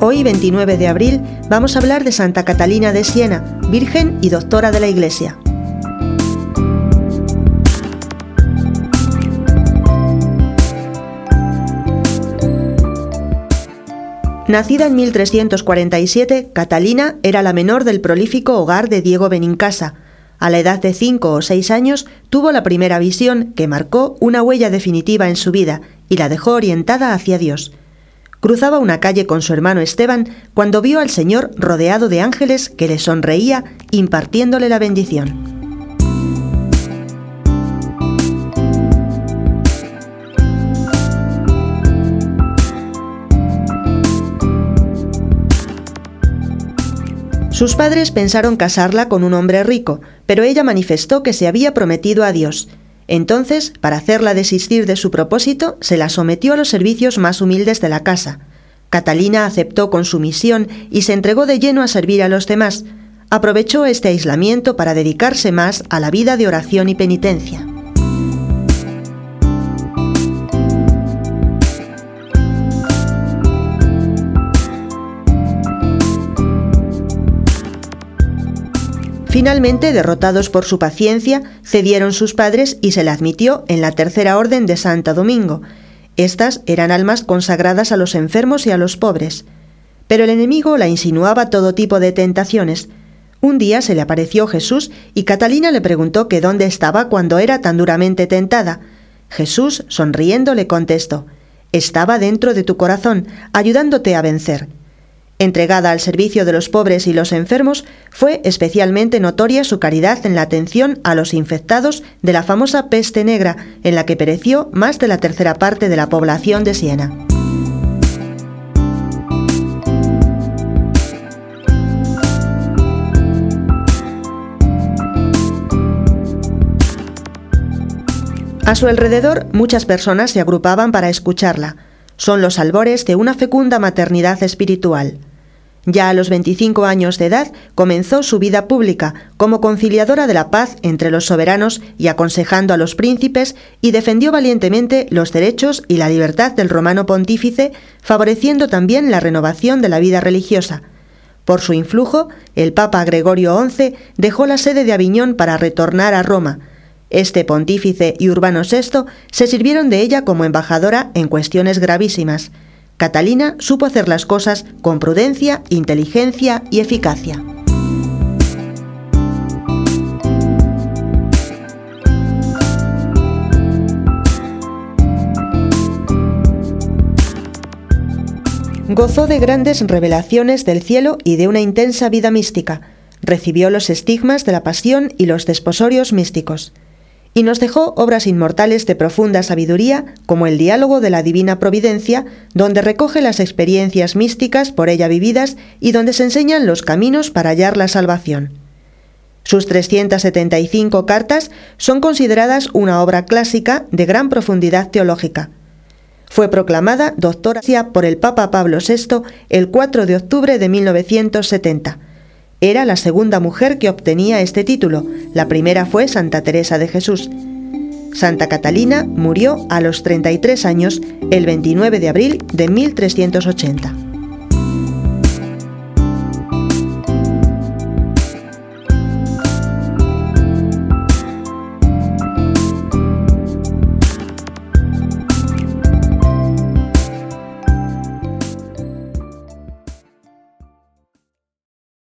Hoy, 29 de abril, vamos a hablar de Santa Catalina de Siena, Virgen y Doctora de la Iglesia. Nacida en 1347, Catalina era la menor del prolífico hogar de Diego Benincasa. A la edad de cinco o seis años tuvo la primera visión que marcó una huella definitiva en su vida y la dejó orientada hacia Dios. Cruzaba una calle con su hermano Esteban cuando vio al Señor rodeado de ángeles que le sonreía impartiéndole la bendición. Sus padres pensaron casarla con un hombre rico, pero ella manifestó que se había prometido a Dios. Entonces, para hacerla desistir de su propósito, se la sometió a los servicios más humildes de la casa. Catalina aceptó con sumisión y se entregó de lleno a servir a los demás. Aprovechó este aislamiento para dedicarse más a la vida de oración y penitencia. Finalmente, derrotados por su paciencia, cedieron sus padres y se la admitió en la tercera orden de Santa Domingo. Estas eran almas consagradas a los enfermos y a los pobres. Pero el enemigo la insinuaba todo tipo de tentaciones. Un día se le apareció Jesús y Catalina le preguntó que dónde estaba cuando era tan duramente tentada. Jesús, sonriendo, le contestó, Estaba dentro de tu corazón, ayudándote a vencer. Entregada al servicio de los pobres y los enfermos, fue especialmente notoria su caridad en la atención a los infectados de la famosa peste negra, en la que pereció más de la tercera parte de la población de Siena. A su alrededor muchas personas se agrupaban para escucharla. Son los albores de una fecunda maternidad espiritual. Ya a los 25 años de edad comenzó su vida pública como conciliadora de la paz entre los soberanos y aconsejando a los príncipes y defendió valientemente los derechos y la libertad del romano pontífice, favoreciendo también la renovación de la vida religiosa. Por su influjo, el Papa Gregorio XI dejó la sede de Aviñón para retornar a Roma. Este pontífice y Urbano VI se sirvieron de ella como embajadora en cuestiones gravísimas. Catalina supo hacer las cosas con prudencia, inteligencia y eficacia. Gozó de grandes revelaciones del cielo y de una intensa vida mística. Recibió los estigmas de la pasión y los desposorios místicos y nos dejó obras inmortales de profunda sabiduría, como el diálogo de la Divina Providencia, donde recoge las experiencias místicas por ella vividas y donde se enseñan los caminos para hallar la salvación. Sus 375 cartas son consideradas una obra clásica de gran profundidad teológica. Fue proclamada doctora por el Papa Pablo VI el 4 de octubre de 1970 era la segunda mujer que obtenía este título, la primera fue Santa Teresa de Jesús. Santa Catalina murió a los 33 años el 29 de abril de 1380.